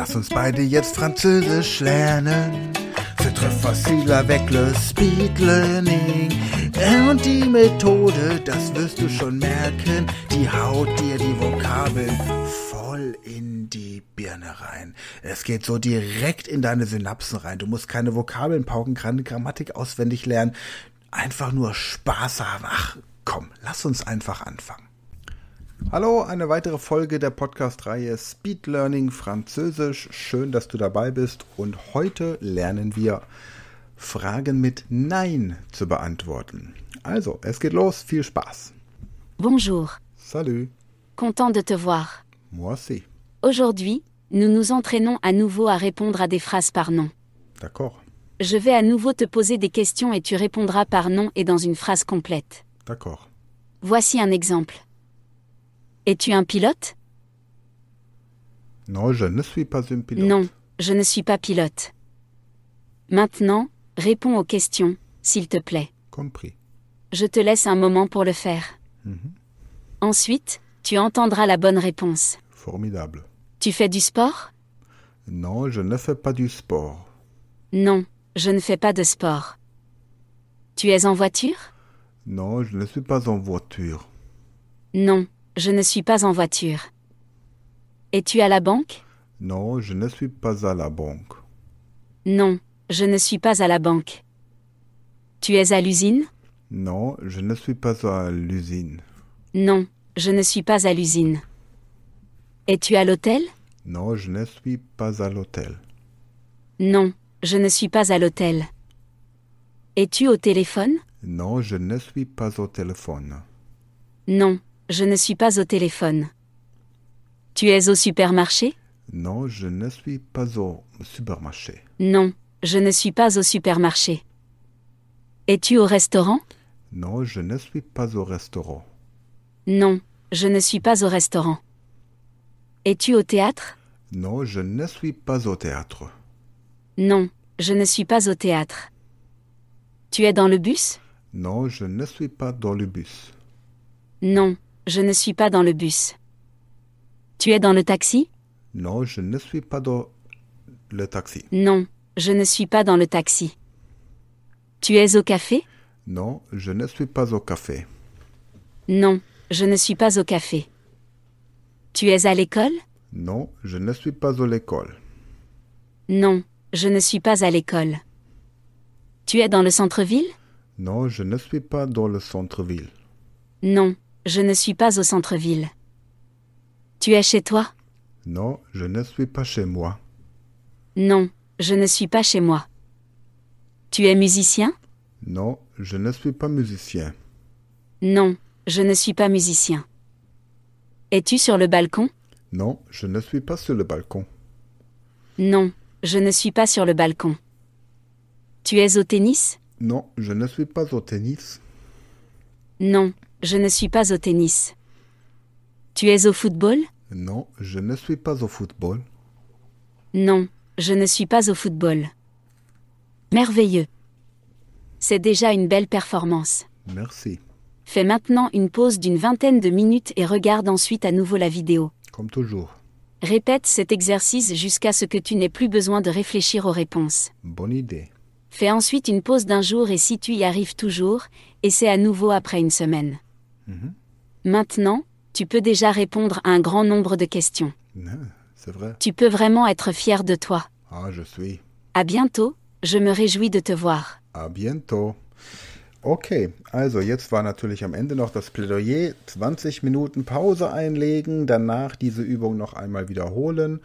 Lass uns beide jetzt Französisch lernen. C'est très facile avec le Speed Learning. Und die Methode, das wirst du schon merken, die haut dir die Vokabeln voll in die Birne rein. Es geht so direkt in deine Synapsen rein. Du musst keine Vokabeln pauken, keine Grammatik auswendig lernen. Einfach nur Spaß haben. Ach, komm, lass uns einfach anfangen. Hallo, eine weitere Folge der Podcast-Reihe Speed Learning Französisch. Schön, dass du dabei bist und heute lernen wir Fragen mit Nein zu beantworten. Also, es geht los, viel Spaß. Bonjour, Salut, content de te voir. moi aussi. Aujourd'hui, nous nous entraînons à nouveau à répondre à des phrases par nom. D'accord, Je vais à nouveau te poser des questions et tu répondras par nom et dans une phrase complète. d'accord. Voici un exemple. Es-tu un pilote? Non, je ne suis pas un pilote. Non, je ne suis pas pilote. Maintenant, réponds aux questions, s'il te plaît. Compris. Je te laisse un moment pour le faire. Mhm. Ensuite, tu entendras la bonne réponse. Formidable. Tu fais du sport? Non, je ne fais pas du sport. Non, je ne fais pas de sport. Tu es en voiture? Non, je ne suis pas en voiture. Non, je ne suis pas en voiture. Es-tu à la banque? Non, je ne suis pas à la banque. Non, je ne suis pas à la banque. Tu es à l'usine? Non, je ne suis pas à l'usine. Non, je ne suis pas à l'usine. Es-tu à l'hôtel? Non, je ne suis pas à l'hôtel. Non, je ne suis pas à l'hôtel. Es-tu au téléphone? Non, je ne suis pas au téléphone. Non, je ne suis pas au téléphone. Tu es au supermarché? Non, je ne suis pas au supermarché. Non, je ne suis pas au supermarché. Es-tu au restaurant? Non, je ne suis pas au restaurant. Non, je ne suis pas au restaurant. Es-tu au théâtre? Non, je ne suis pas au théâtre. Non, je ne suis pas au théâtre. Tu es dans le bus? Non, je ne suis pas dans le bus. Non, je ne suis pas dans le bus. Tu es dans le taxi? Non, je ne suis pas dans le taxi. Non, je ne suis pas dans le taxi. Tu es au café? Non, je ne suis pas au café. Non, je ne suis pas au café. Tu es à l'école? Non, je ne suis pas à l'école. Non, je ne suis pas à l'école. Tu es dans le centre-ville? Non, je ne suis pas dans le centre-ville. Non, je ne suis pas au centre-ville. Tu es chez toi? Non, je ne suis pas chez moi. Non, je ne suis pas chez moi. Tu es musicien? Non, je ne suis pas musicien. Non, je ne suis pas musicien. Es-tu sur le balcon? Non, je ne suis pas sur le balcon. Non, je ne suis pas sur le balcon. Tu es au tennis? Non, je ne suis pas au tennis. Non, je ne suis pas au tennis. Tu es au football? Non, je ne suis pas au football. Non, je ne suis pas au football. Merveilleux. C'est déjà une belle performance. Merci. Fais maintenant une pause d'une vingtaine de minutes et regarde ensuite à nouveau la vidéo. Comme toujours. Répète cet exercice jusqu'à ce que tu n'aies plus besoin de réfléchir aux réponses. Bonne idée. Fais ensuite une pause d'un jour et si tu y arrives toujours, essaie à nouveau après une semaine. Mhm. Maintenant, tu peux déjà répondre à un grand nombre de questions. C'est vrai. Tu peux vraiment être fier de toi. Ah, je suis. À bientôt, je me réjouis de te voir. A biento. Okay, also jetzt war natürlich am Ende noch das Plädoyer. 20 Minuten Pause einlegen, danach diese Übung noch einmal wiederholen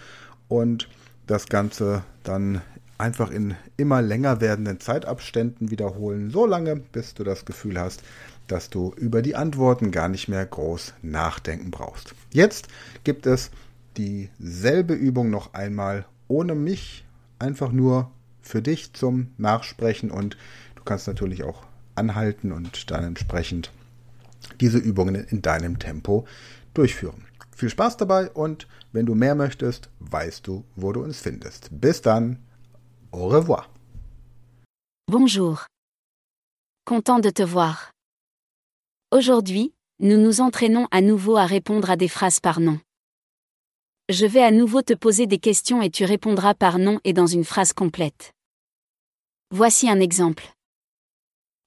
und das Ganze dann einfach in immer länger werdenden Zeitabständen wiederholen, so lange, bis du das Gefühl hast, dass du über die Antworten gar nicht mehr groß nachdenken brauchst. Jetzt gibt es dieselbe Übung noch einmal ohne mich, einfach nur für dich zum Nachsprechen und du kannst natürlich auch anhalten und dann entsprechend diese Übungen in deinem Tempo durchführen. Viel Spaß dabei und wenn du mehr möchtest, weißt du, wo du uns findest. Bis dann, au revoir. Bonjour. Content de te voir. Aujourd'hui, nous nous entraînons à nouveau à répondre à des phrases par nom. Je vais à nouveau te poser des questions et tu répondras par non et dans une phrase complète. Voici un exemple.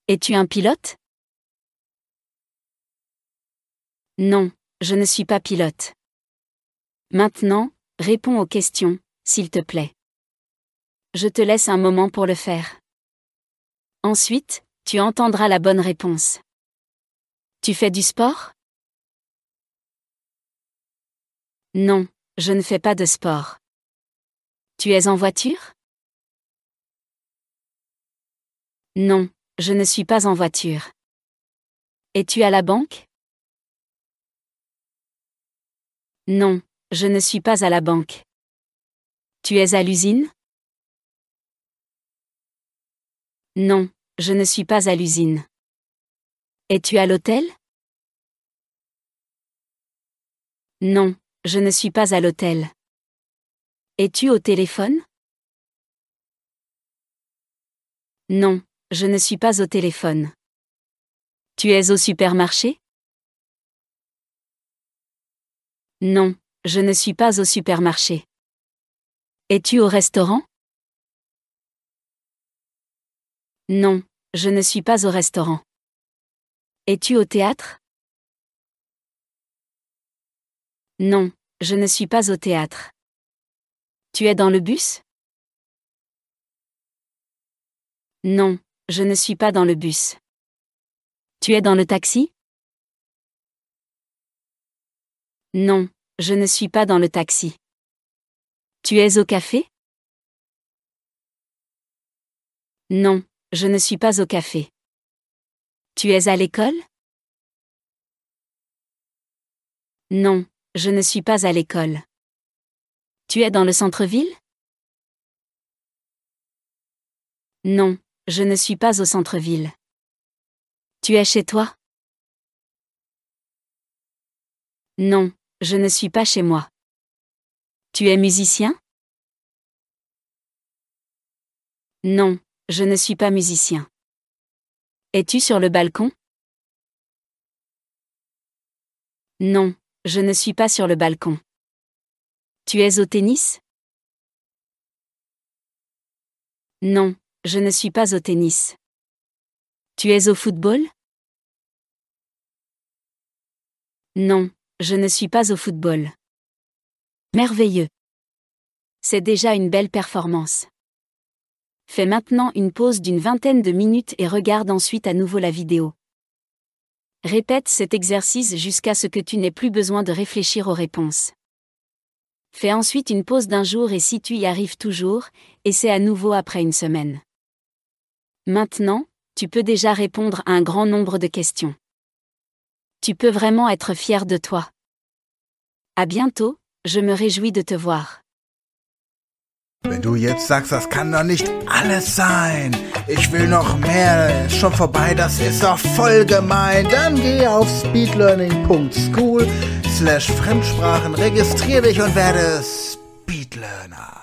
Es-tu un pilote? Non, je ne suis pas pilote. Maintenant, réponds aux questions, s'il te plaît. Je te laisse un moment pour le faire. Ensuite, tu entendras la bonne réponse. Tu fais du sport? Non, je ne fais pas de sport. Tu es en voiture? Non, je ne suis pas en voiture. Es-tu à la banque? Non, je ne suis pas à la banque. Tu es à l'usine? Non, je ne suis pas à l'usine. Es-tu à l'hôtel? Non, je ne suis pas à l'hôtel. Es-tu au téléphone? Non, je ne suis pas au téléphone. Tu es au supermarché? Non, je ne suis pas au supermarché. Es-tu au restaurant? Non, je ne suis pas au restaurant. Es-tu au théâtre? Non, je ne suis pas au théâtre. Tu es dans le bus? Non, je ne suis pas dans le bus. Tu es dans le taxi? Non, je ne suis pas dans le taxi. Tu es au café? Non, je ne suis pas au café. Tu es à l'école? Non, je ne suis pas à l'école. Tu es dans le centre-ville? Non, je ne suis pas au centre-ville. Tu es chez toi? Non, je ne suis pas chez moi. Tu es musicien? Non, je ne suis pas musicien. Es-tu sur le balcon? Non, je ne suis pas sur le balcon. Tu es au tennis? Non, je ne suis pas au tennis. Tu es au football? Non, je ne suis pas au football. Merveilleux. C'est déjà une belle performance. Fais maintenant une pause d'une vingtaine de minutes et regarde ensuite à nouveau la vidéo. Répète cet exercice jusqu'à ce que tu n'aies plus besoin de réfléchir aux réponses. Fais ensuite une pause d'un jour et si tu y arrives toujours, essaie à nouveau après une semaine. Maintenant, tu peux déjà répondre à un grand nombre de questions. Tu peux vraiment être fier de toi. À bientôt, je me réjouis de te voir. Wenn du jetzt sagst, das kann doch nicht alles sein, ich will noch mehr, ist schon vorbei, das ist doch voll gemein, dann geh auf speedlearning.school slash Fremdsprachen, registrier dich und werde Speedlearner.